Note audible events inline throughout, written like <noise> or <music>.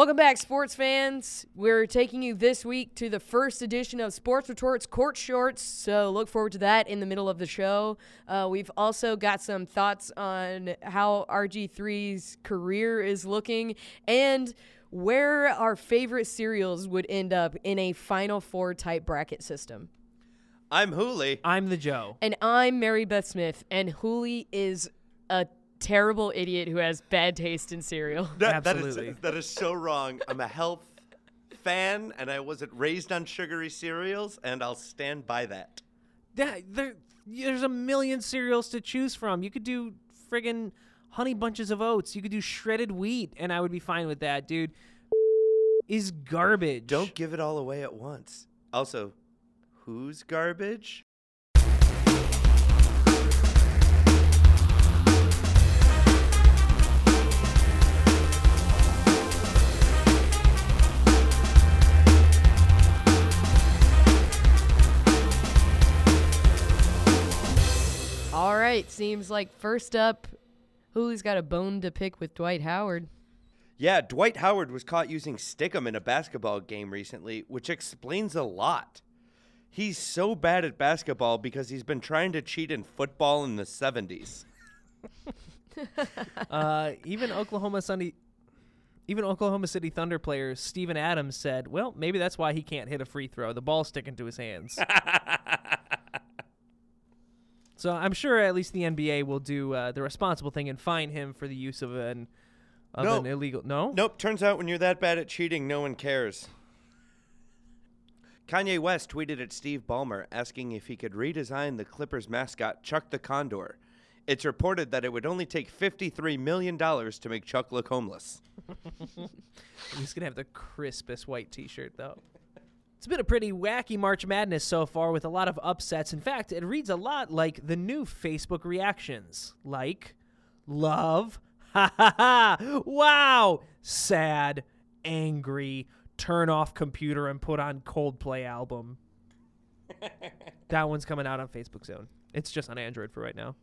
Welcome back, sports fans. We're taking you this week to the first edition of Sports Retorts Court Shorts, so look forward to that in the middle of the show. Uh, we've also got some thoughts on how RG3's career is looking and where our favorite cereals would end up in a Final Four type bracket system. I'm Hooli. I'm the Joe. And I'm Mary Beth Smith, and Hooli is a terrible idiot who has bad taste in cereal. That- that is- Absolutely. <laughs> that is so wrong. I'm a health fan, and I wasn't raised on sugary cereals, and I'll stand by that. Yeah, there, there's a million cereals to choose from. You could do friggin' honey bunches of oats. You could do shredded wheat, and I would be fine with that, dude. <laughs> Is garbage. Don't give it all away at once. Also, who's garbage? Right, seems like first up, Hooli's got a bone to pick with Dwight Howard. Yeah, Dwight Howard was caught using Stickum in a basketball game recently, which explains a lot. He's so bad at basketball because he's been trying to cheat in football in the 70s. <laughs> Uh, even Oklahoma Sunday, even Oklahoma City Thunder player Steven Adams said, "Well, maybe that's why he can't hit a free throw. The ball's sticking to his hands." <laughs> so I'm sure at least the NBA will do uh, the responsible thing and fine him for the use of an of No. an illegal. No, Nope, turns out when you're that bad at cheating, no one cares. Kanye West tweeted at Steve Ballmer asking if he could redesign the Clippers mascot Chuck the Condor. It's reported that it would only take $53 million to make Chuck look homeless. <laughs> He's gonna have the crispest white T-shirt though. It's been a pretty wacky March Madness so far with a lot of upsets. In fact, it reads a lot like the new Facebook reactions, like love, <laughs> ha ha ha, wow, sad, angry, turn off computer and put on Coldplay album. <laughs> that one's coming out on Facebook soon. It's just on Android for right now.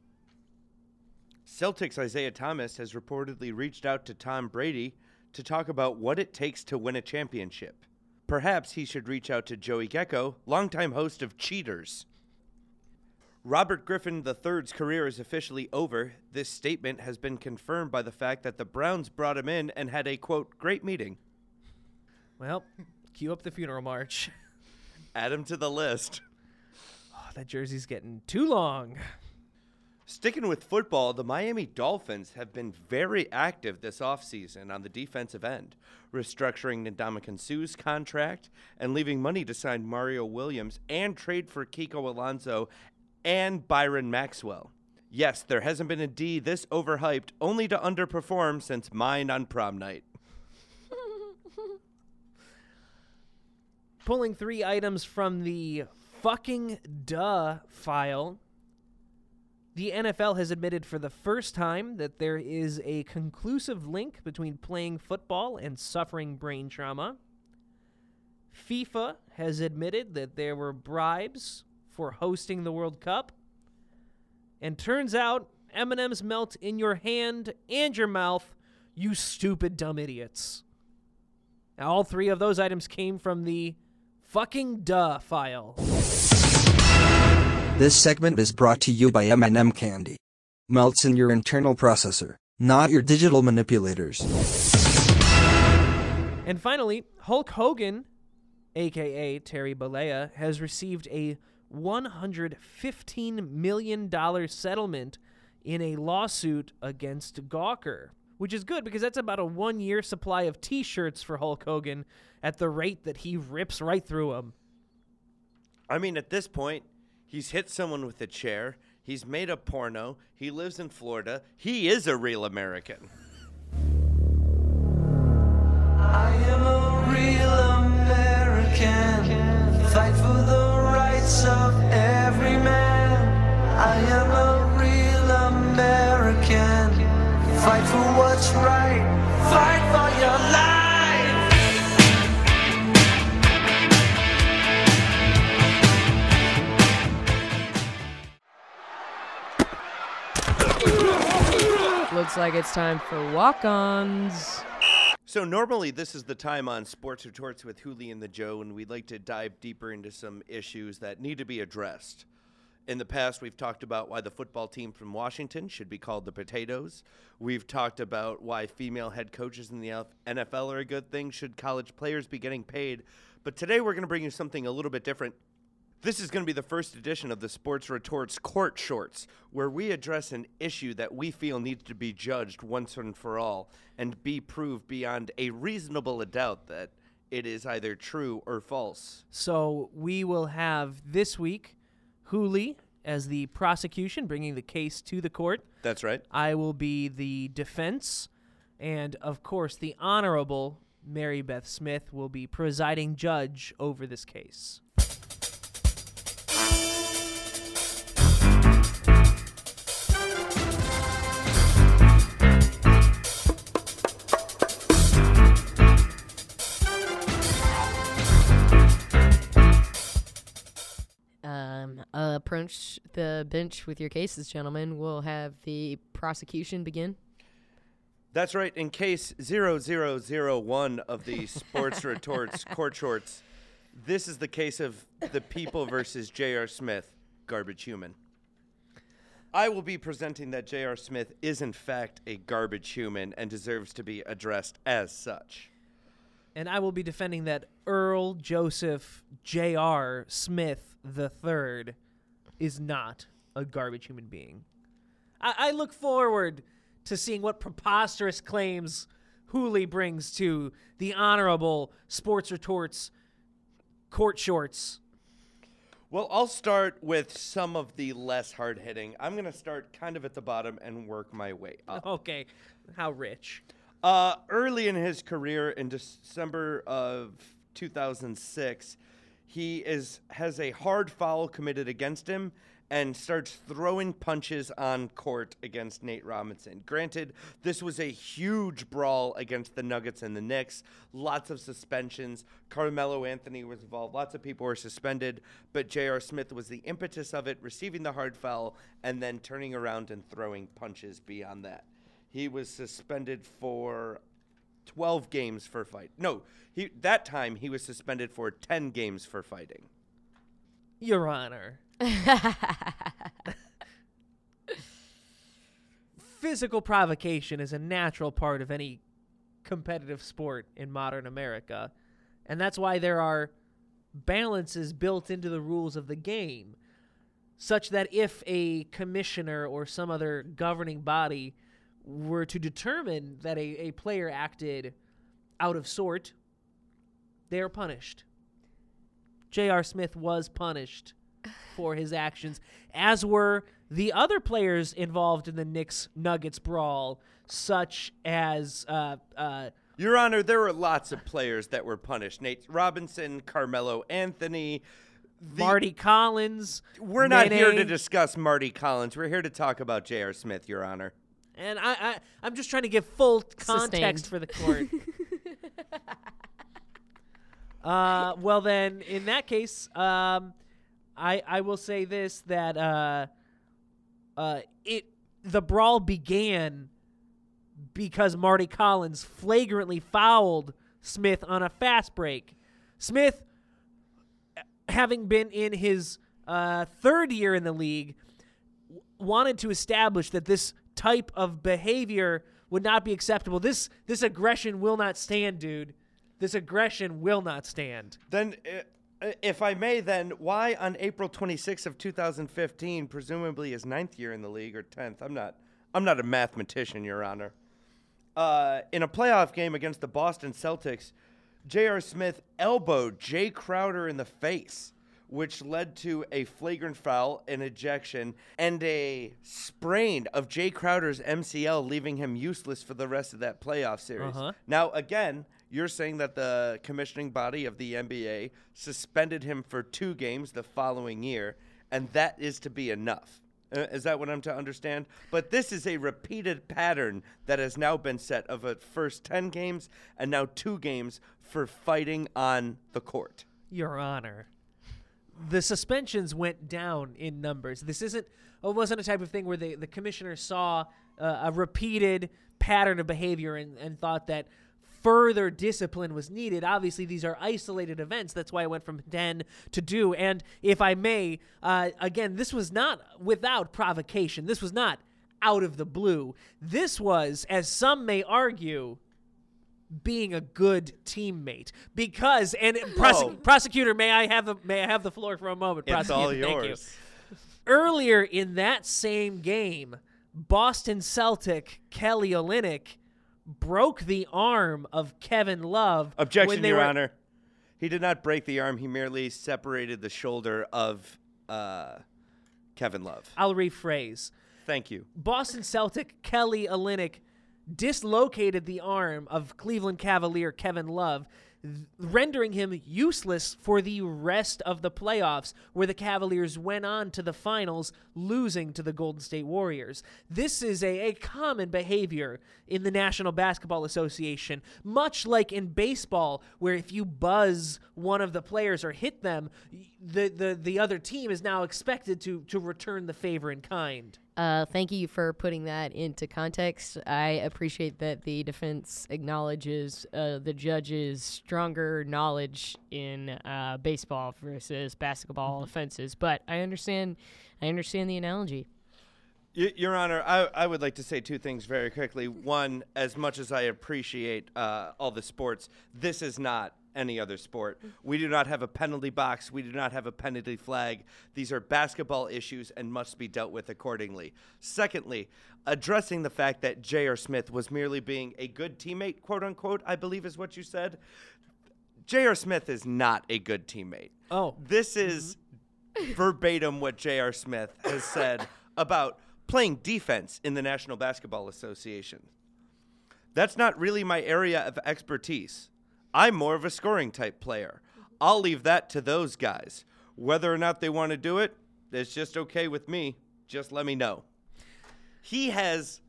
Celtics Isaiah Thomas has reportedly reached out to Tom Brady to talk about what it takes to win a championship. Perhaps he should reach out to Joey Greco, longtime host of Cheaters. Robert Griffin III's career is officially over. This statement has been confirmed by the fact that the Browns brought him in and had a quote, great meeting. Well, cue up the funeral march. Add him to the list. Oh, that jersey's getting too long. Sticking with football, the Miami Dolphins have been very active this offseason on the defensive end, restructuring Ndamukong Suh's contract and leaving money to sign Mario Williams and trade for Kiko Alonso and Byron Maxwell. Yes, there hasn't been a D this overhyped, only to underperform since mine on prom night. <laughs> pulling three items from the fucking duh file. The NFL has admitted for the first time that there is a conclusive link between playing football and suffering brain trauma. FIFA has admitted that there were bribes for hosting the World Cup. And turns out M&Ms melt in your hand and your mouth, you stupid dumb idiots. Now, all three of those items came from the fucking duh file. This segment is brought to you by M&M Candy. Melts in your internal processor, not your digital manipulators. And finally, Hulk Hogan, aka Terry Bollea, has received a $115 million settlement in a lawsuit against Gawker, which is good because that's about a one year supply of t shirts for Hulk Hogan at the rate that he rips right through them. I mean, at this point, he's hit someone with a chair, he's made a porno, he lives in Florida, he is a real American. I am a real American. Fight for the rights of every man. I am a real American. Fight for what's right. Fight for your life. Looks like it's time for walk ons. So normally this is the time on Sports Retorts with Hooli and the Joe, and we'd like to dive deeper into some issues that need to be addressed. In the past, we've talked about why the football team from Washington should be called the Potatoes. We've talked about why female head coaches in the NFL are a good thing. Should college players be getting paid? But today we're going to bring you something a little bit different. This is going to be the first edition of the Sports Retorts Court Shorts, where we address an issue that we feel needs to be judged once and for all and be proved beyond a reasonable doubt that it is either true or false. So we will have this week Hooli as the prosecution, bringing the case to the court. That's right. I will be the defense, and of course, the Honorable Mary Beth Smith will be presiding judge over this case. Approach the bench with your cases, gentlemen. We'll have the prosecution begin. That's right. In case 0001 of the Sports <laughs> Retorts Court Shorts, this is the case of the people versus J.R. Smith, garbage human. I will be presenting that J.R. Smith is, in fact, a garbage human and deserves to be addressed as such. And I will be defending that Earl Joseph J.R. Smith III is not a garbage human being. I, I look forward to seeing what preposterous claims Hooli brings to the honorable Sports Retorts court shorts. Well, I'll start with some of the less hard hitting. I'm going to start kind of at the bottom and work my way up. <laughs> Okay, how rich? Uh, early in his career, in December of 2006, he is has a hard foul committed against him and starts throwing punches on court against Nate Robinson. Granted, this was a huge brawl against the Nuggets and the Knicks. Lots of suspensions. Carmelo Anthony was involved. Lots of people were suspended, but J.R. Smith was the impetus of it, receiving the hard foul and then turning around and throwing punches beyond that. He was suspended for 12 games for fight. No, he that time he was suspended for 10 games for fighting. Your Honor. <laughs> Physical provocation is a natural part of any competitive sport in modern America. And that's why there are balances built into the rules of the game, such that if a commissioner or some other governing body were to determine that a, a player acted out of sort, they are punished. J.R. Smith was punished for his actions, as were the other players involved in the Knicks Nuggets brawl, such as uh, uh, Your Honor, there were lots of players that were punished. Nate Robinson, Carmelo Anthony. Mardy Collins. We're not here to discuss Mardy Collins. We're here to talk about J.R. Smith, Your Honor. And I, I, I'm just trying to give full Sustained. context for the court. <laughs> uh, well, then, in that case, um, I, I will say this that uh, uh, it the brawl began because Mardy Collins flagrantly fouled Smith on a fast break. Smith, having been in his uh, third year in the league, w- wanted to establish that this type of behavior would not be acceptable. This this aggression will not stand, dude. This aggression will not stand. Then, uh, if I may, then why on April 26th of 2015, presumably his ninth year in the league or 10th? I'm not. I'm not a mathematician, Your Honor. Uh, in a playoff game against the Boston Celtics, J.R. Smith elbowed Jae Crowder in the face, which led to a flagrant foul, an ejection, and a sprain of Jae Crowder's MCL, leaving him useless for the rest of that playoff series. Uh-huh. Now, again, you're saying that the commissioning body of the NBA suspended him for two games the following year, and that is to be enough. Uh, is that what I'm to understand? But this is a repeated pattern that has now been set of a first 10 games and now two games for fighting on the court. Your Honor. The suspensions went down in numbers. This isn't. It wasn't a type of thing where the, the commissioner saw uh, a repeated pattern of behavior and, and thought that further discipline was needed. Obviously, these are isolated events. That's why I went from 10 to do. And if I may, uh, again, this was not without provocation. This was not out of the blue. This was, as some may argue, being a good teammate because and prose- Oh. prosecutor may I have the may I have the floor for a moment It's prosecutor all thank you yours. earlier in that same game, Boston Celtic Kelly Olynyk broke the arm of Kevin Love. when Objection, they Your were- Honor. He did not break the arm. He merely separated the shoulder of uh, Kevin Love. I'll rephrase. Thank you. Boston Celtic Kelly Olynyk dislocated the arm of Cleveland Cavalier Kevin Love, rendering him useless for the rest of the playoffs, where the Cavaliers went on to the finals, losing to the Golden State Warriors. This is a, a common behavior in the National Basketball Association, much like in baseball, where if you buzz one of the players or hit them, the, the, the other team is now expected to, to return the favor in kind. Uh, thank you for putting that into context. I appreciate that the defense acknowledges uh, the judge's stronger knowledge in uh, baseball versus basketball offenses, but I understand. I understand the analogy. Y- Your Honor, I, I would like to say two things very quickly. One, as much as I appreciate uh, all the sports, this is not any other sport. We do not have a penalty box. We do not have a penalty flag. These are basketball issues and must be dealt with accordingly. Secondly, addressing the fact that J.R. Smith was merely being a good teammate, quote unquote, I believe is what you said. J.R. Smith is not a good teammate. Oh. This is mm-hmm. verbatim what J.R. Smith has said <laughs> about playing defense in the National Basketball Association. That's not really my area of expertise. I'm more of a scoring type player. I'll leave that to those guys. Whether or not they want to do it, it's just okay with me. Just let me know. He has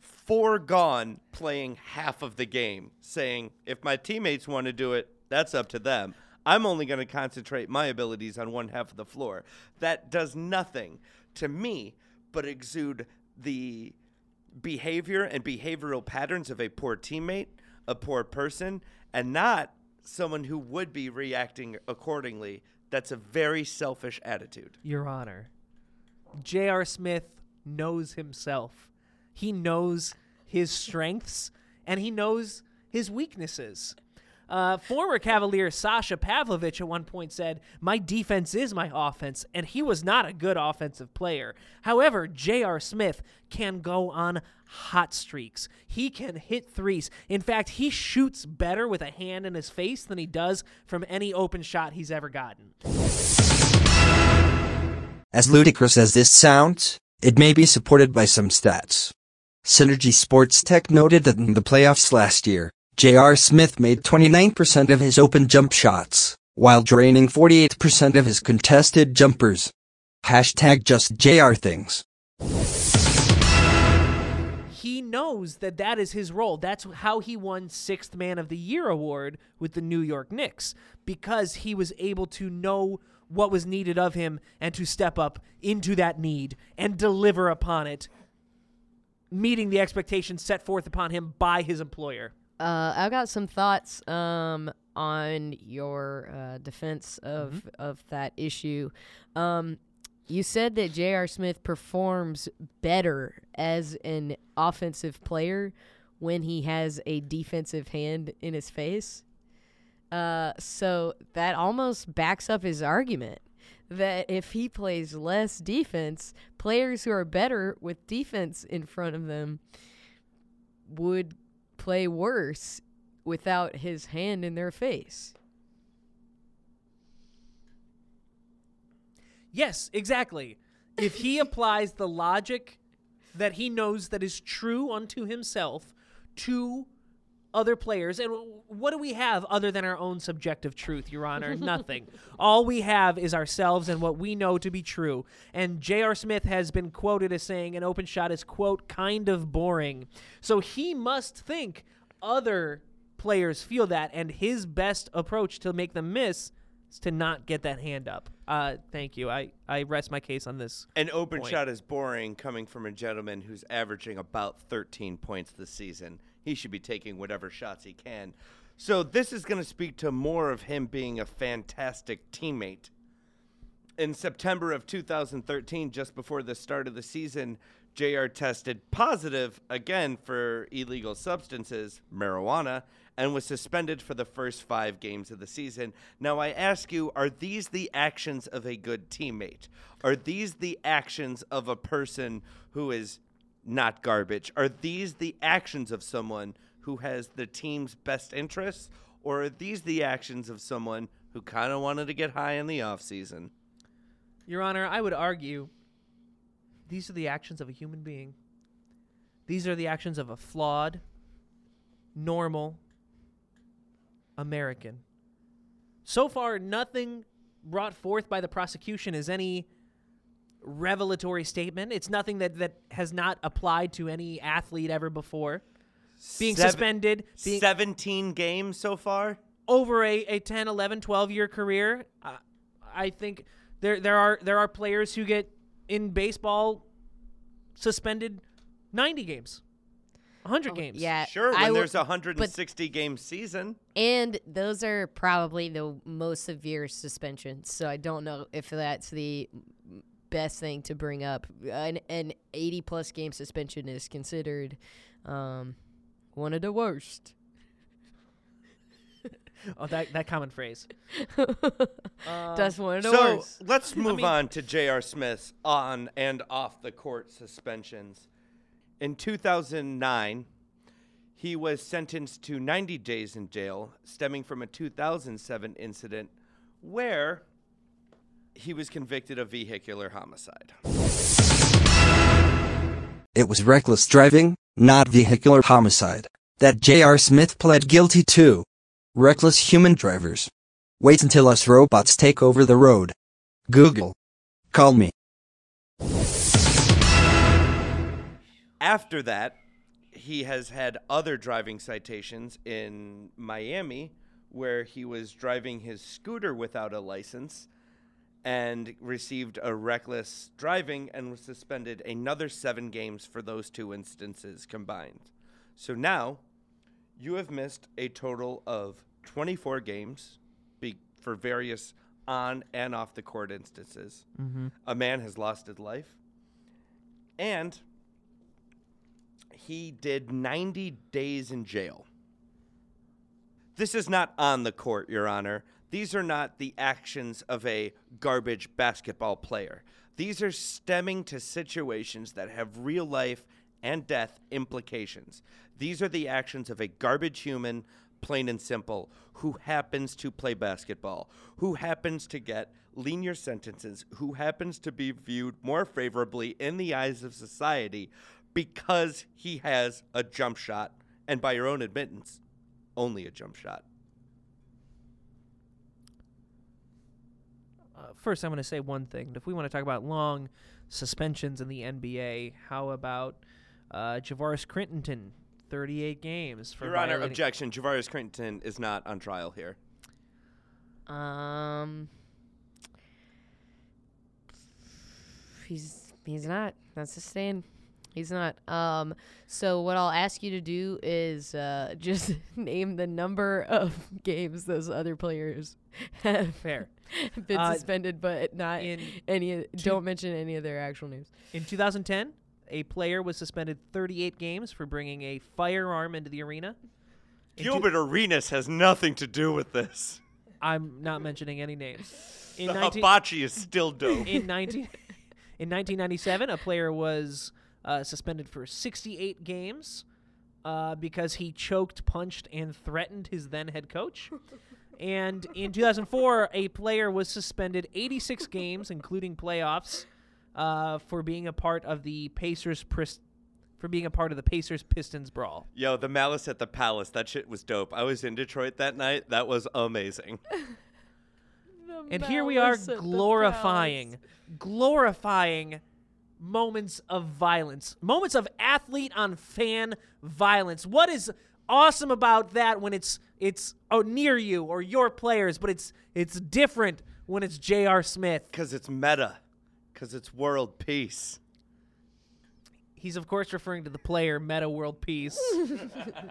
foregone playing half of the game, saying, if my teammates want to do it, that's up to them. I'm only going to concentrate my abilities on one half of the floor. That does nothing to me but exude the behavior and behavioral patterns of a poor teammate, a poor person, and not someone who would be reacting accordingly. That's a very selfish attitude. Your Honor, J.R. Smith knows himself. He knows his strengths and he knows his weaknesses. Uh, former Cavalier Sasha Pavlovic at one point said, My defense is my offense, and he was not a good offensive player. However, J.R. Smith can go on hot streaks. He can hit threes. In fact, he shoots better with a hand in his face than he does from any open shot he's ever gotten. As ludicrous as this sounds, it may be supported by some stats. Synergy Sports Tech noted that in the playoffs last year, J.R. Smith made 29% of his open jump shots, while draining 48% of his contested jumpers. Hashtag just JR things. he knows that that is his role. That's how he won Sixth Man of the Year award with the New York Knicks because he was able to know what was needed of him and to step up into that need and deliver upon it, meeting the expectations set forth upon him by his employer. Uh, I've got some thoughts um, on your uh, defense of of that issue. Um, you said that J.R. Smith performs better as an offensive player when he has a defensive hand in his face. Uh, so that almost backs up his argument that if he plays less defense, players who are better with defense in front of them would play worse without his hand in their face. Yes, exactly. If he <laughs> applies the logic that he knows that is true unto himself to other players, and what do we have other than our own subjective truth, Your Honor? <laughs> Nothing. All we have is ourselves and what we know to be true. And J.R. Smith has been quoted as saying an open shot is, quote, kind of boring. So he must think other players feel that, and his best approach to make them miss is to not get that hand up. Uh, thank you. I, I rest my case on this. An open point. shot is boring coming from a gentleman who's averaging about 13 points this season. He should be taking whatever shots he can. So this is going to speak to more of him being a fantastic teammate. In September of 2013, just before the start of the season, JR tested positive again for illegal substances, marijuana, and was suspended for the first five games of the season. Now, I ask you, are these the actions of a good teammate? Are these the actions of a person who is not garbage? Are these the actions of someone who has the team's best interests? Or are these the actions of someone who kind of wanted to get high in the offseason? Your Honor, I would argue these are the actions of a human being. These are the actions of a flawed, normal American. So far, nothing brought forth by the prosecution is any revelatory statement. It's nothing that, that has not applied to any athlete ever before. Being Seven- suspended, being 17 games so far? over a, a 10 11 12 year career uh, i think there there are there are players who get in baseball suspended 90 games 100 games Oh, Yeah. Sure, when I there's a 160 game season. And those are probably the most severe suspensions. So I don't know if that's the best thing to bring up. An, an 80 plus game suspension is considered um, one of the worst. <laughs> oh that that common phrase <laughs> that's one of the So worst. let's move mean- on to J.R. Smith's on and off the court suspensions. In 2009, he was sentenced to 90 days in jail, stemming from a 2007 incident where he was convicted of vehicular homicide. It was reckless driving, not vehicular homicide, that J.R. Smith pled guilty to. Reckless human drivers. Wait until us robots take over the road. Google. Call me. After that, he has had other driving citations in Miami where he was driving his scooter without a license and received a reckless driving and was suspended another seven games for those two instances combined. So now you have missed a total of 24 games be- for various on and off the court instances. Mm-hmm. A man has lost his life. And he did 90 days in jail. This is not on the court, Your Honor. These are not the actions of a garbage basketball player. These are stemming to situations that have real life and death implications. These are the actions of a garbage human, plain and simple, who happens to play basketball, who happens to get lenient sentences, who happens to be viewed more favorably in the eyes of society because he has a jump shot, and by your own admittance, only a jump shot. First i'm going to say one thing if we want to talk about long suspensions in the nba how about uh, javaris crittenton 38 games for Your Honor, violating- objection. Javaris Crittenton is not on trial here. Um, he's he's not. That's the stand. He's not. Um, so what I'll ask you to do is uh, <laughs> just name the number of games those other players <laughs> have fair <laughs> been Uh, suspended, but not in any. of- two- Don't mention any of their actual names. In 2010, a player was suspended 38 games for bringing a firearm into the arena. In two- Gilbert Arenas has nothing to do with this. I'm not mentioning any names. In, The 19 hibachi is still dope. in 19 in 1997, a player was uh, suspended for 68 games uh, because he choked, punched, and threatened his then head coach. <laughs> And in 2004, a player was suspended 86 games, including playoffs, uh, for being a part of the Pacers Pris- for being a part of the Pacers Pistons brawl. Yo, the Malice at the Palace. That shit was dope. I was in Detroit that night. That was amazing. <laughs> And here we are glorifying, glorifying moments of violence, moments of athlete on fan violence. What is awesome about that when it's it's oh, near you or your players, but it's it's different when it's J.R. Smith. Because it's meta. Because it's world peace. He's of course referring to the player Meta World Peace,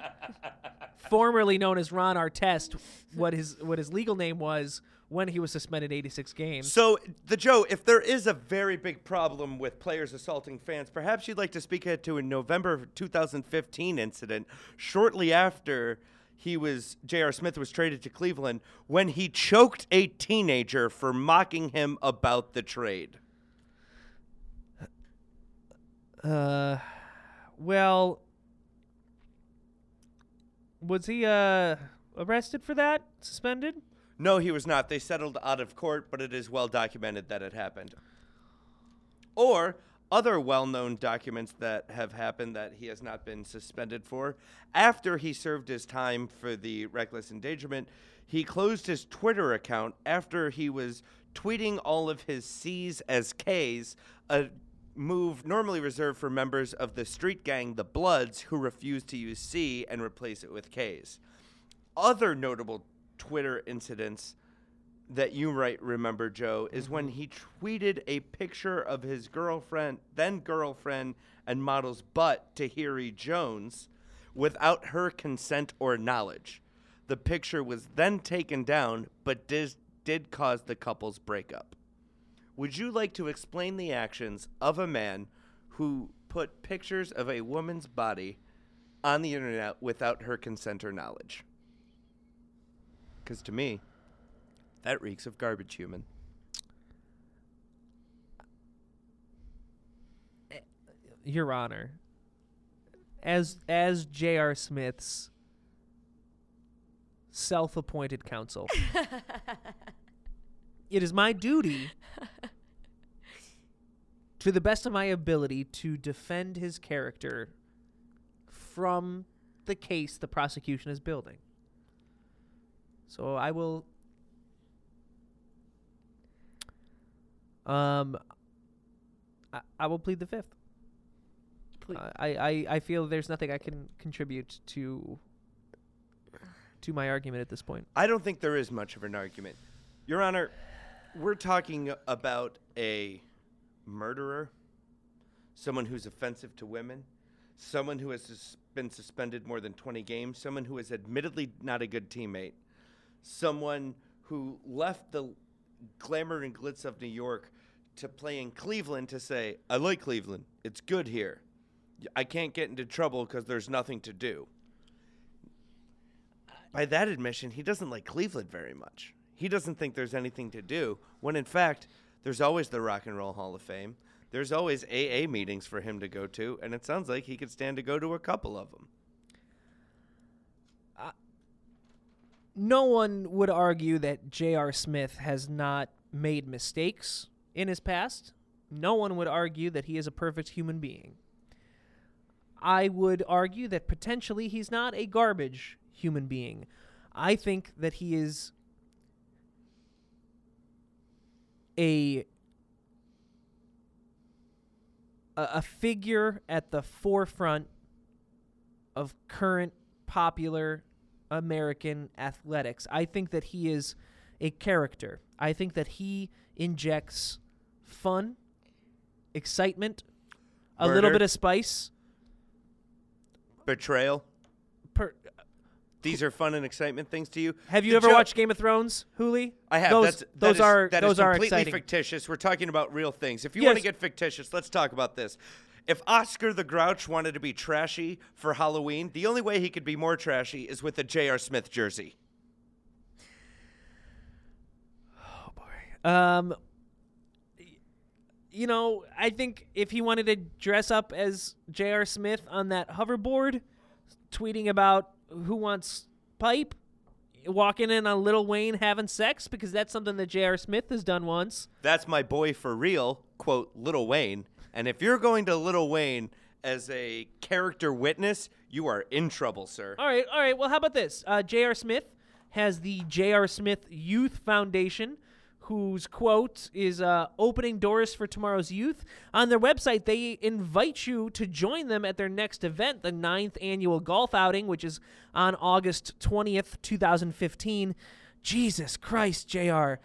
<laughs> formerly known as Ron Artest. What his what his legal name was when he was suspended 86 games. So, the Joe, if there is a very big problem with players assaulting fans, perhaps you'd like to speak to a November 2015 incident shortly after he was J.R. Smith was traded to Cleveland when he choked a teenager for mocking him about the trade. Uh, well, was he uh arrested for that? Suspended? No, he was not. They settled out of court, but it is well documented that it happened. Or other well known documents that have happened that he has not been suspended for. After he served his time for the reckless endangerment, he closed his Twitter account after he was tweeting all of his C's as K's, a move normally reserved for members of the street gang, the Bloods, who refuse to use C and replace it with K's. Other notable Twitter incidents that you might remember, Joe, is when mm-hmm. he tweeted a picture of his girlfriend, then girlfriend, and model's butt to Harry Jones without her consent or knowledge. The picture was then taken down, but did, did cause the couple's breakup. Would you like to explain the actions of a man who put pictures of a woman's body on the internet without her consent or knowledge? Because to me, that reeks of garbage human. Your Honor, as as J.R. Smith's self-appointed counsel, <laughs> it is my duty, to the best of my ability, to defend his character from the case the prosecution is building. So I will. Um, I, I will plead the fifth. Ple- Uh, I, I, I feel there's nothing I can contribute to to my argument at this point. I don't think there is much of an argument. Your Honor, we're talking about a murderer, someone who's offensive to women, someone who has been suspended more than 20 games, someone who is admittedly not a good teammate, someone who left the glamour and glitz of New York to play in Cleveland to say, I like Cleveland. It's good here. I can't get into trouble because there's nothing to do. By that admission, he doesn't like Cleveland very much. He doesn't think there's anything to do, when in fact, there's always the Rock and Roll Hall of Fame. There's always AA meetings for him to go to, and it sounds like he could stand to go to a couple of them. No one would argue that J.R. Smith has not made mistakes in his past. No one would argue that he is a perfect human being. I would argue that potentially he's not a garbage human being. I think that he is a a, figure at the forefront of current popular American athletics. I think that he is a character. I think that he injects fun, excitement, a little bit of spice. Betrayal. Per, These are fun and excitement things to you. have you The ever jo- watched Game of Thrones, Hooli? I have. Those, That's, those is- are that is those are completely exciting. fictitious. We're talking about real things. If you want to get fictitious, let's talk about this. If Oscar the Grouch wanted to be trashy for Halloween, the only way he could be more trashy is with a J.R. Smith jersey. Oh boy. Um, you know, I think if he wanted to dress up as J.R. Smith on that hoverboard, tweeting about who wants pipe, walking in on Little Wayne having sex, because that's something that J.R. Smith has done once. That's my boy for real, quote, Little Wayne. And if you're going to Little Wayne as a character witness, you are in trouble, sir. All right, all right. Well, how about this? Uh, J.R. Smith has the J.R. Smith Youth Foundation, whose quote is uh, opening doors for tomorrow's youth. On their website, they invite you to join them at their next event, the ninth annual golf outing, which is on August 20th, 2015. Jesus Christ, J.R.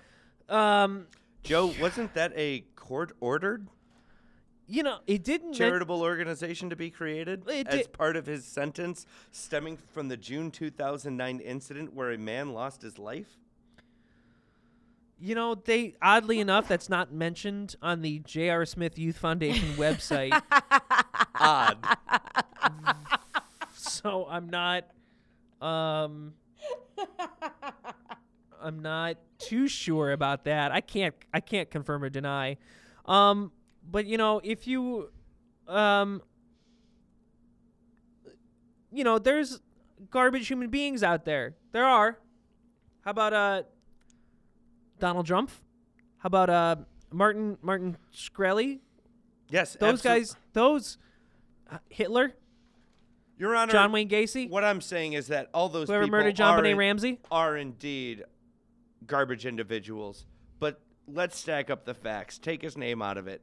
Um, Joe, wasn't that a court ordered? You know, it didn't. men- charitable organization to be created It as did- part of his sentence stemming from the June 2009 incident where a man lost his life? you know, they oddly enough, that's not mentioned on the J.R. Smith Youth Foundation website. <laughs> Odd. <laughs> so I'm not um I'm not too sure about that. I can't I can't confirm or deny. Um but you know, if you um you know, there's garbage human beings out there. There are. How about uh Donald Trump? How about uh Martin Martin Shkreli? yes, Those guys, those uh, Hitler, Your Honor, John Wayne Gacy, what I'm saying is that all those whoever people murdered JonBenét Ramsey. are indeed garbage individuals. But let's stack up the facts. Take his name out of it.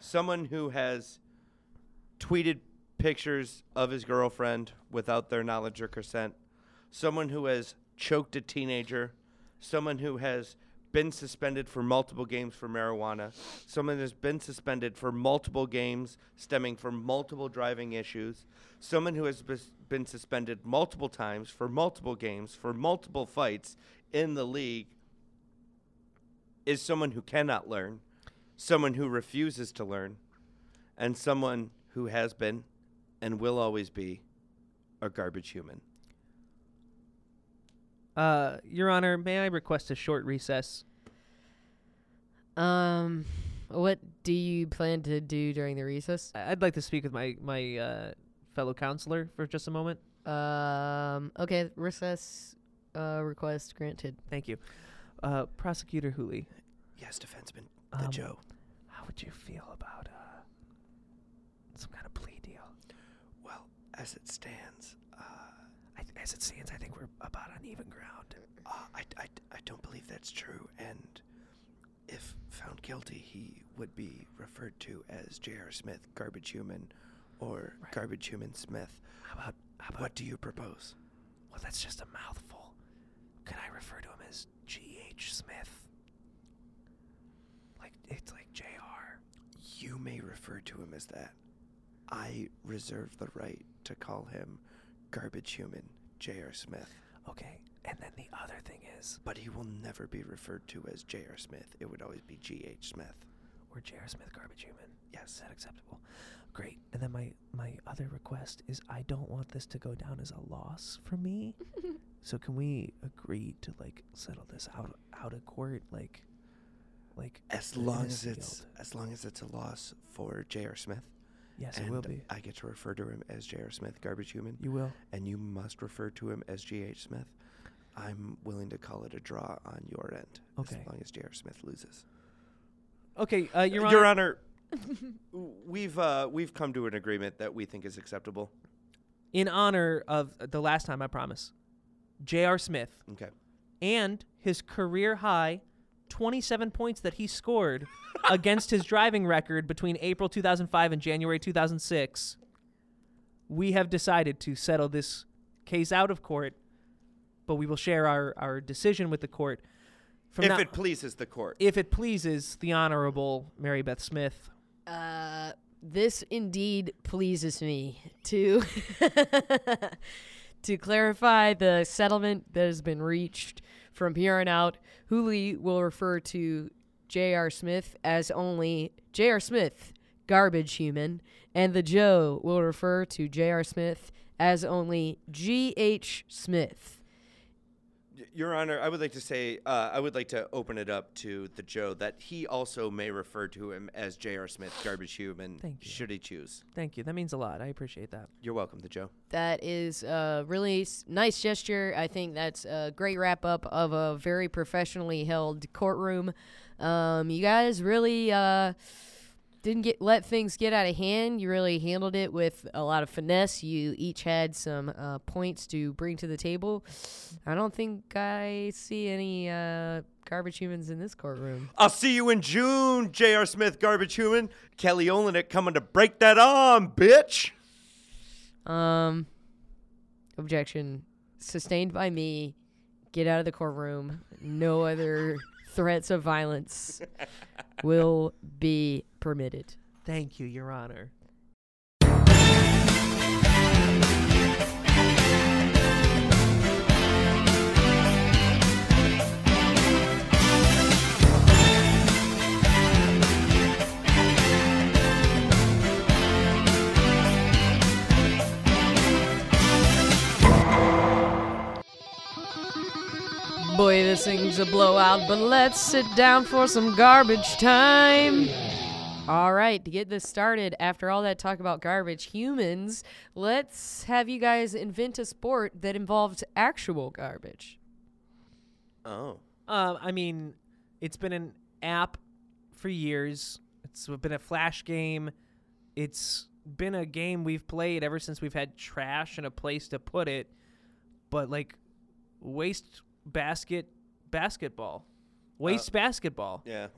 Someone who has tweeted pictures of his girlfriend without their knowledge or consent. Someone who has choked a teenager. Someone who has been suspended for multiple games for marijuana. Someone who has been suspended for multiple games stemming from multiple driving issues. Someone who has been suspended multiple times for multiple games for multiple fights in the league is someone who cannot learn, someone who refuses to learn, and someone who has been and will always be a garbage human. Uh, Your Honor, may I request a short recess? Um, what do you plan to do during the recess? I- I'd like to speak with my my uh, fellow counselor for just a moment. Um, okay, recess uh, request granted. Thank you, uh, Prosecutor Hooli. Yes, defenseman, the Um, Joe. How would you feel about uh, some kind of plea deal? Well, as it stands, uh, I, as it stands, I think we're about on even ground. uh, I, I, I don't believe that's true. And if found guilty, he would be referred to as J.R. Smith, garbage human, or garbage human Smith. How about how about? What do you propose? Well, that's just a mouthful. Can I refer to him as G. H. Smith? Like it's like JR. You may refer to him as that. I reserve the right to call him garbage human J.R. Smith, Okay, and then the other thing is, but he will never be referred to as J.R. Smith. It would always be G.H. Smith. or J.R. Smith garbage human. Is Yes. that acceptable? Great. And then my my other request is I don't want this to go down as a loss for me. <laughs> so can we agree to like settle this out out of court like like As long as it's guilt? as long as it's a loss for J.R. Smith, Yes, and it will be. I get to refer to him as J.R. Smith, garbage human, You will. and you must refer to him as G.H. Smith. I'm willing to call it a draw on your end, Okay. as long as J.R. Smith loses. Okay, uh, Your Honor. Your Honor, <laughs> we've uh, we've come to an agreement that we think is acceptable. in honor of the last time I promise, J.R. Smith Okay. and his career high 27 points that he scored <laughs> against his driving record between April 2005 and January 2006. We have decided to settle this case out of court, but we will share our, our decision with the court. From if now- it pleases the court. if it pleases the Honorable Mary Beth Smith. Uh, this indeed pleases me to <laughs> to clarify the settlement that has been reached from here on out. Hooli will refer to J.R. Smith as only J.R. Smith, garbage human, and the Joe will refer to J.R. Smith as only G.H. Smith. Y- Your Honor, I would like to say, uh, I would like to open it up to the Joe that he also may refer to him as J.R. Smith, garbage human, Thank you. should he choose. Thank you. That means a lot. I appreciate that. You're welcome, the Joe. That is a really s- nice gesture. I think that's a great wrap up of a very professionally held courtroom. Um, you guys really uh, didn't get let things get out of hand. You really handled it with a lot of finesse. You each had some uh, points to bring to the table. I don't think I see any uh, garbage humans in this courtroom. I'll see you in June, J.R. Smith, garbage human. Kelly Olynyk coming to break that arm, bitch. Um, objection sustained by me. Get out of the courtroom. No other <laughs> threats of violence will be permitted. Thank you, Your Honor. Boy, this thing's a blowout, but let's sit down for some garbage time. All right, to get this started, after all that talk about garbage humans, let's have you guys invent a sport that involves actual garbage. Oh. Um, I mean, it's been an app for years. It's been a flash game. It's been a game we've played ever since we've had trash and a place to put it. But like waste basket basketball. Waste basketball. Yeah.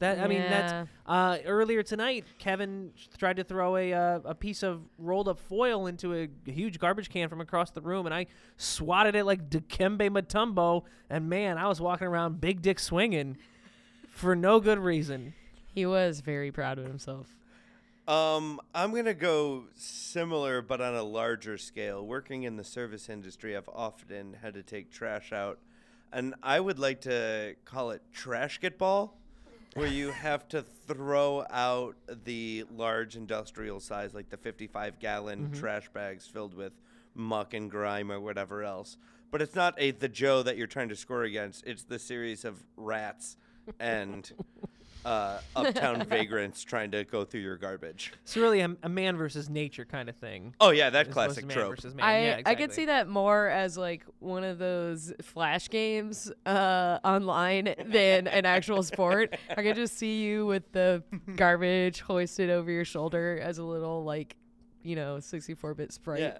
That I mean that's uh, earlier tonight. Kevin tried to throw a uh, a piece of rolled up foil into a huge garbage can from across the room, and I swatted it like Dikembe Mutombo. And man, I was walking around big dick swinging for no good reason. He was very proud of himself. Um, I'm gonna go similar, but on a larger scale. Working in the service industry, I've often had to take trash out, and I would like to call it trashketball, where you <laughs> have to throw out the large industrial size, like the 55 gallon trash bags filled with muck and grime or whatever else. But it's not a the Joe that you're trying to score against. It's the series of rats and <laughs> uh, uptown <laughs> vagrants trying to go through your garbage. It's really a, a man versus nature kind of thing. Oh yeah, that as classic man trope. man. I yeah, I could see that more as like one of those flash games uh, online than an actual <laughs> sport. I could just see you with the garbage hoisted over your shoulder as a little like, you know, 64-bit sprite. Yeah.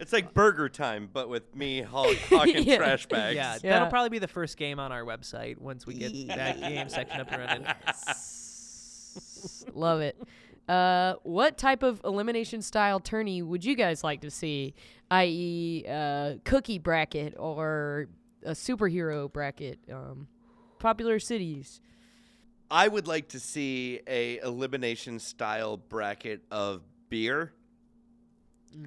It's like burger time, but with me haul- hawking <laughs> Yeah. trash bags. Yeah, Yeah. that'll probably be the first game on our website once we get that game section up and running. <laughs> Love it. Uh, what type of elimination style tourney would you guys like to see? I.e., uh, cookie bracket or a superhero bracket? Um, popular cities. I would like to see a elimination style bracket of beer.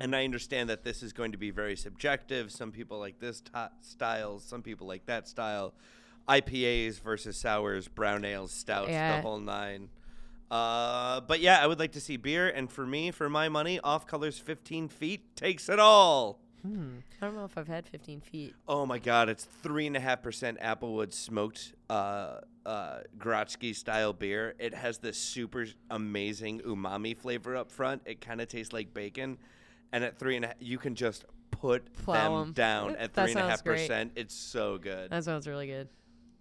And I understand that this is going to be very subjective. Some people like this t- style, some people like that style. IPAs versus sours, brown ales, stouts, Yeah. the whole nine. Uh, but yeah, I would like to see beer. And for me, for my money, off colors 15 feet takes it all. I don't know if I've had 15 feet. Oh my god, it's three and a half percent Applewood smoked uh uh Grotsky style beer. It has this super amazing umami flavor up front. It kind of tastes like bacon, and at three and a half, you can just put Plow them 'em. down at That three sounds great. percent. It's so good. That sounds really good.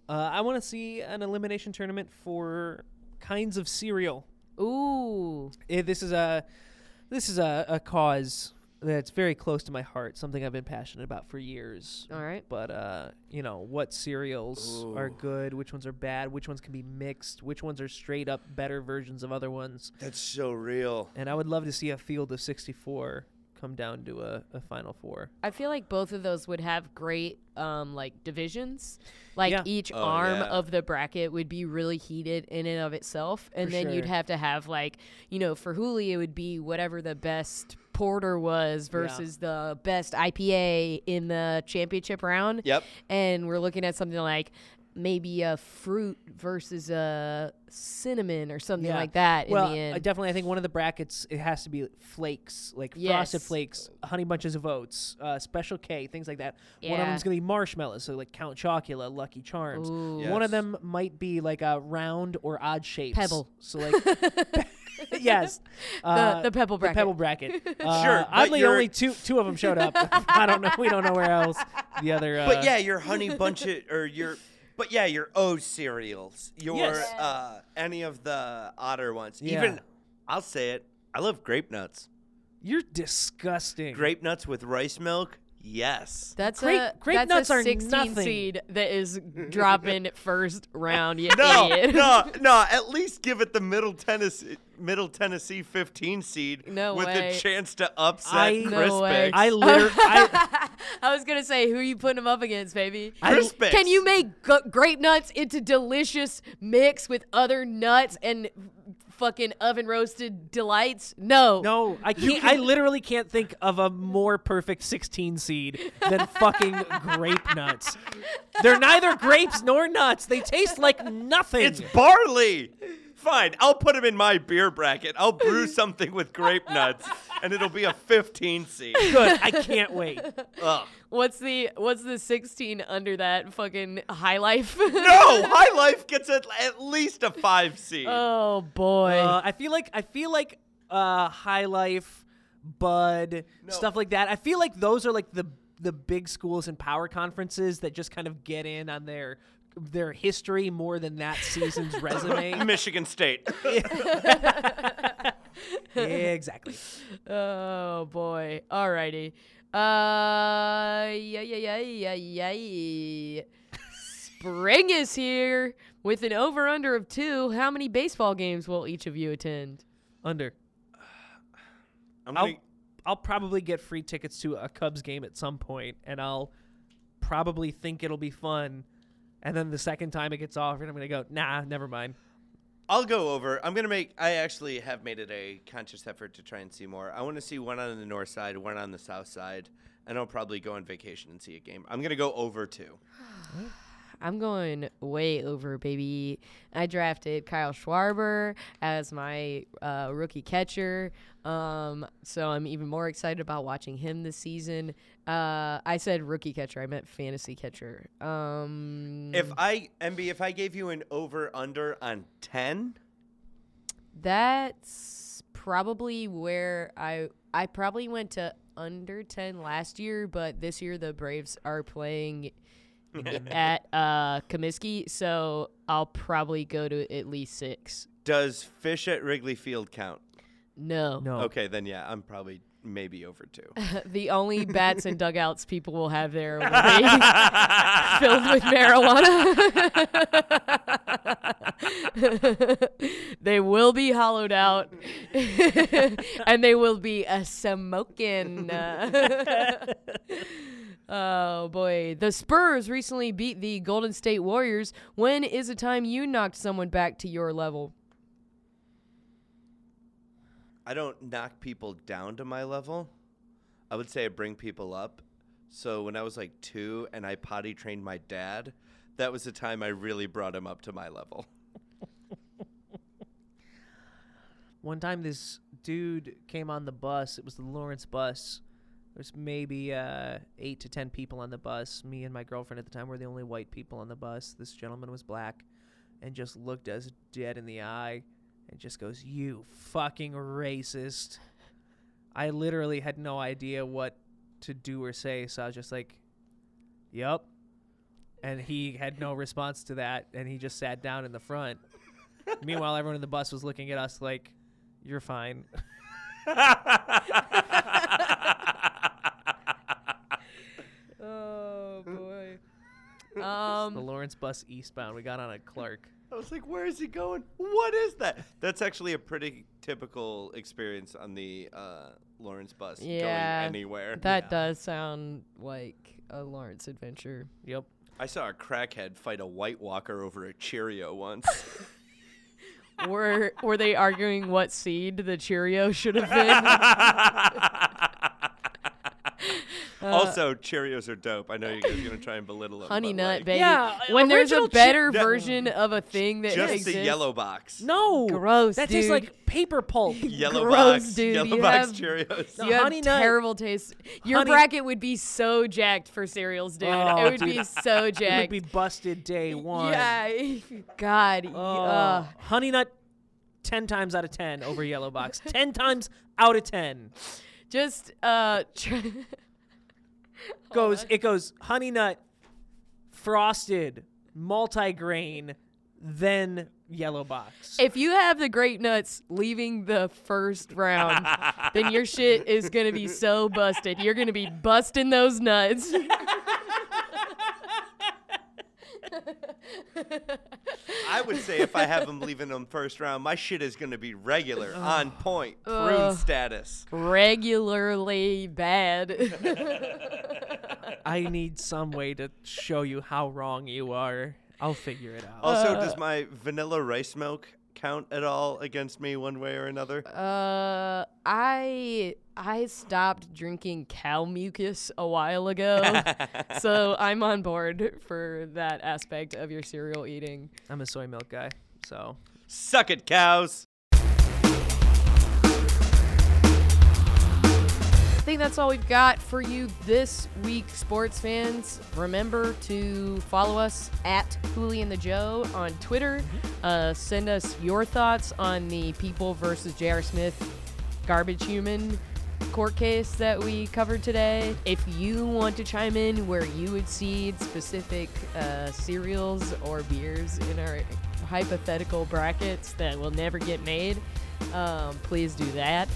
Uh, I want to see an elimination tournament for kinds of cereal. Ooh. Eh, this is a this is a, a cause that's very close to my heart. Something I've been passionate about for years. All right. But uh, you know what cereals are Ooh. good, which ones are bad, which ones can be mixed, which ones are straight up better versions of other ones. That's so real. And I would love to see a field of 64 come down to a, a final four. I feel like both of those would have great um like divisions. Like Yeah. each Oh, arm yeah. of the bracket would be really heated in and of itself. And For then you'd sure. have to have like, you know, for Hooli it would be whatever the best porter was versus the best IPA in the championship round. Yep. And we're looking at something like maybe a fruit versus a cinnamon or something Yeah. like that well, in the end. I definitely I think one of the brackets it has to be flakes, like frosted flakes, honey bunches of oats, uh, special K, things like that. One of Yeah. them's gonna be marshmallows, so like Count Chocula, Lucky Charms. Ooh. One of them might be like a round or odd shapes. Pebble. So like, <laughs> <laughs> yes, uh, the pebble bracket. The pebble bracket. Uh, Sure, but Oddly, only two two of them showed up. <laughs> I don't know. We don't know where else the other. Uh, But yeah, your honey bunch of, or your, but yeah, your O cereals, your Yes. uh, any of the odder ones. Yeah. Even, I'll say it. I love grape nuts. you're disgusting. Grape nuts with rice milk. Yes. That's Grape- a grape that's nuts a are 16 nothing. seed that is dropping <laughs> first round. You No, idiot. no, <laughs> no. At least give it the Middle Tennessee, Middle Tennessee 15 seed No with way. a chance to upset I- Crispix. No way. I literally. I, <laughs> I was gonna say, who are you putting them up against, baby? I- Can you make gu- grape nuts into delicious mix with other nuts and fucking oven roasted delights. No. No, I can't. I literally can't think of a more perfect 16 seed than fucking grape nuts. They're neither grapes nor nuts. They taste like nothing. It's barley. Fine, I'll put them in my beer bracket. I'll brew <laughs> something with grape nuts, and it'll be a 15 seed. good. I can't wait. Ugh. What's the what's the 16 under that fucking high life? No, <laughs> High Life gets at, at least a five seed. oh boy. Uh, I feel like I feel like uh, High Life, Bud, stuff like that. I feel like those are like the the big schools and power conferences that just kind of get in on their their history more than that season's <laughs> resume. Michigan State. <laughs> exactly. Oh boy. Alrighty. Uh yeah yeah yeah yeah yeah. Spring is here with an over under of two. How many baseball games will each of you attend? Under. I'm I'll gonna, I'll probably get free tickets to a Cubs game at some point, and I'll probably think it'll be fun. And then the second time it gets offered, I'm gonna go, nah, never mind. I'll go over. I'm gonna make. I actually have made it a conscious effort to try and see more. I want to see one on the north side, one on the south side, and I'll probably go on vacation and see a game. I'm gonna go over two. <sighs> I'm going way over, baby. I drafted Kyle Schwarber as my uh, rookie catcher. Um, so I'm even more excited about watching him this season. Uh, I said rookie catcher. I meant fantasy catcher. Um, If I MB, if I gave you an over under on ten, That's probably where I I probably went to under 10 last year, but this year the Braves are playing <laughs> at uh Comiskey, so I'll probably go to at least 6. does fish at Wrigley Field count? No. No. Okay, then yeah, I'm probably maybe over two. <laughs> the only bats and dugouts people will have there will be <laughs> filled with marijuana. <laughs> they will be hollowed out, and they will be a smoking. oh boy, the Spurs recently beat the Golden State Warriors. When is the time you knocked someone back to your level? I don't knock people down to my level. I would say I bring people up. So when I was like two and I potty trained my dad, that was the time I really brought him up to my level. <laughs> One time, this dude came on the bus. It was the Lawrence bus. There's maybe uh, eight to ten people on the bus. Me and my girlfriend at the time were the only white people on the bus. This gentleman was black, and just looked us dead in the eye, and just goes, "You fucking racist." I literally had no idea what to do or say, so I was just like, Yep. And he had no response to that, and he just sat down in the front. Meanwhile, everyone in the bus was looking at us like, "You're fine." <laughs> Oh boy. The Um, Lawrence bus eastbound. We got on a Clark. I was like, where is he going? What is that? That's actually a pretty typical experience on the uh, Lawrence bus Yeah, going anywhere. that does sound like a Lawrence adventure. Yep. I saw a crackhead fight a White Walker over a Cheerio once. <laughs> were were they arguing what seed the Cheerio should have been? <laughs> also, Cheerios are dope. I know you guys are gonna try and belittle them. Honey nut, like, baby. Yeah, when there's a original Che- better No. version of a thing that Just exists, the yellow box. No. Gross, That tastes like paper pulp. <laughs> Yellow Gross, box. dude. Yellow You box have- Cheerios. No, you have Honey Nut- terrible taste. Your Honey- bracket would be so jacked for cereals, dude. Oh, it would be so jacked. it would be busted day one. Yeah, <laughs> God. Oh, uh, honey nut, ten times out of ten over yellow box. ten times out of ten just uh, tr- <laughs> <laughs> goes. It goes honey nut, frosted, multigrain, then yellow box. if you have the grape nuts leaving the first round, then your shit is gonna be so busted. You're gonna be busting those nuts. <laughs> I would say if I have them <laughs> leaving them first round, my shit is gonna be regular, on point, prune Ugh. status. Regularly bad. <laughs> I need some way to show you how wrong you are. I'll figure it out. Also, Uh. does my vanilla rice milk count at all against me one way or another? Uh, I I stopped drinking cow mucus a while ago, <laughs> so I'm on board for that aspect of your cereal eating. I'm a soy milk guy, so Suck it, cows. Think that's all we've got for you this week, sports fans. Remember to follow us at Hooli and the Joe on Twitter. Uh, send us your thoughts on the People versus J.R. Smith garbage human court case that we covered today. If you want to chime in where you would seed specific uh, cereals or beers in our hypothetical brackets that will never get made, um, please do that.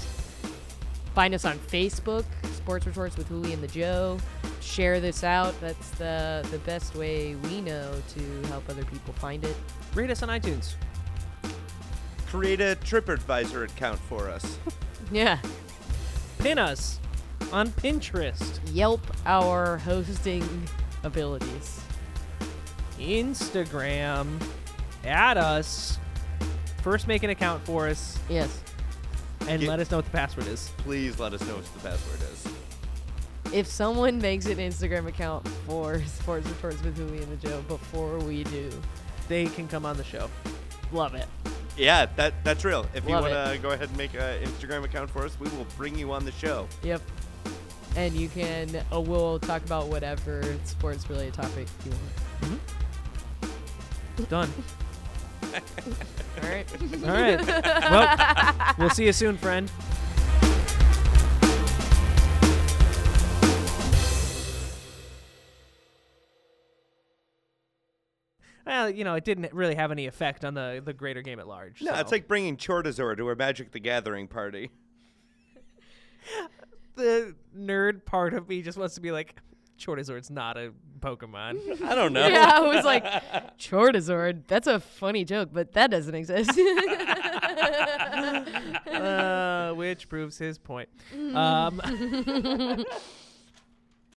Find us on Facebook, Sports Retorts with Hooli and the Joe. Share this out. That's the the best way we know to help other people find it. rate us on iTunes. Create a TripAdvisor account for us. <laughs> Yeah. Pin us on Pinterest, Yelp our hosting abilities. Instagram, add us. First, make an account for us Yes. And Get- let us know what the password is. Please let us know what the password is. If someone makes an Instagram account for Sports Retorts with Hooli and the Joe before we do, They can come on the show. love it. Yeah, that that's real. If you want to go ahead and make an Instagram account for us, we will bring you on the show. Yep. And you can, uh, we'll talk about whatever sports related topic you want. Done. <laughs> All right. All right. well, we'll see you soon, friend. Well, you know, it didn't really have any effect on the the greater game at large. No, so. it's like bringing Chortazor to a Magic the Gathering party. the nerd part of me just wants to be like, Charizard's not a Pokemon. <laughs> I don't know. Yeah, I was like, <laughs> Chortazord. That's a funny joke, but that doesn't exist. <laughs> uh, which proves his point. Um,